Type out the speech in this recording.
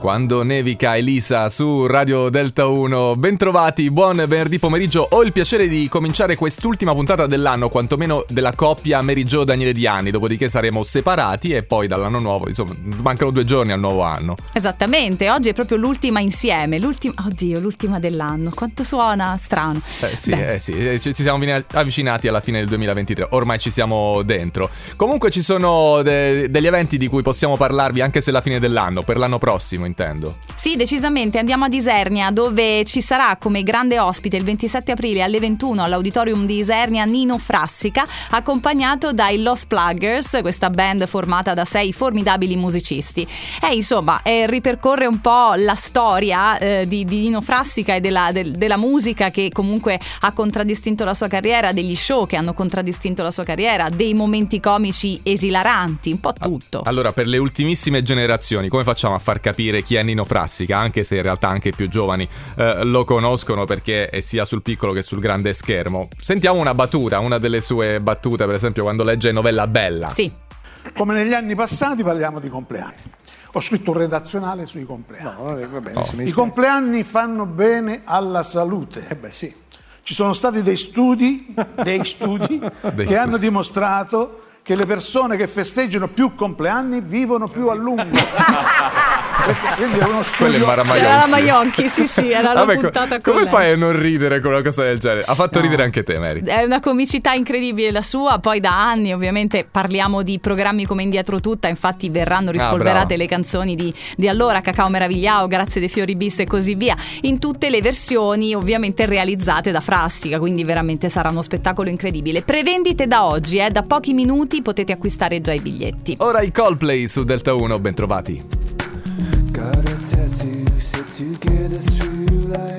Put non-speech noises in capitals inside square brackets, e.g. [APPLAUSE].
Quando nevica Elisa su Radio Delta 1. Bentrovati, buon venerdì pomeriggio. Ho il piacere di cominciare quest'ultima puntata dell'anno, quantomeno della coppia Mary Jo Daniele Diani. Dopodiché saremo separati e poi dall'anno nuovo, insomma, mancano due giorni al nuovo anno. Esattamente, oggi è proprio l'ultima insieme. L'ultima, oddio, l'ultima dell'anno. Quanto suona strano. Eh sì, eh sì, eh, ci siamo avvicinati alla fine del 2023. Ormai ci siamo dentro. Comunque ci sono de- degli eventi di cui possiamo parlarvi anche se è la fine dell'anno, per l'anno prossimo intendo. Sì, decisamente. Andiamo ad Isernia dove ci sarà come grande ospite il 27 aprile alle 21 all'auditorium di Isernia Nino Frassica, accompagnato dai Lost Pluggers, questa band formata da sei formidabili musicisti. E insomma, eh, ripercorre un po' la storia eh, di, di, Nino Frassica e della, del, della musica che comunque ha contraddistinto la sua carriera, degli show che hanno contraddistinto la sua carriera, dei momenti comici esilaranti, un po' tutto. Allora, per le ultimissime generazioni, come facciamo a far capire chi è Nino Frassica, anche se in realtà anche i più giovani eh, lo conoscono perché è sia sul piccolo che sul grande schermo. Sentiamo una battuta, una delle sue battute, per esempio quando legge Novella Bella. Sì. Come negli anni passati parliamo di compleanni. Ho scritto un redazionale sui compleanni. No, va bene, oh. I compleanni fanno bene alla salute. Eh beh, sì. Ci sono stati dei studi, dei studi [LAUGHS] che studi. hanno dimostrato che le persone che festeggiano più compleanni vivono più a lungo. [LAUGHS] Quindi è uno studio. C'era la Maionchi, sì, sì, era la [LAUGHS] Vabbè, puntata co- Come lei. fai a non ridere con una cosa del genere? Ha fatto no. ridere anche te, Mary. È una comicità incredibile la sua. Poi da anni, ovviamente, parliamo di programmi come Indietro Tutta. Infatti, verranno ah, rispolverate ah, le canzoni di, di allora, Cacao Meravigliao, Grazie dei Fiori Bis e così via. In tutte le versioni, ovviamente, realizzate da Frassica. Quindi, veramente sarà uno spettacolo incredibile. Prevendite da oggi, eh, da pochi minuti potete acquistare già i biglietti. Ora i Coldplay su Delta 1, bentrovati. Got a tattoo, sit together through life.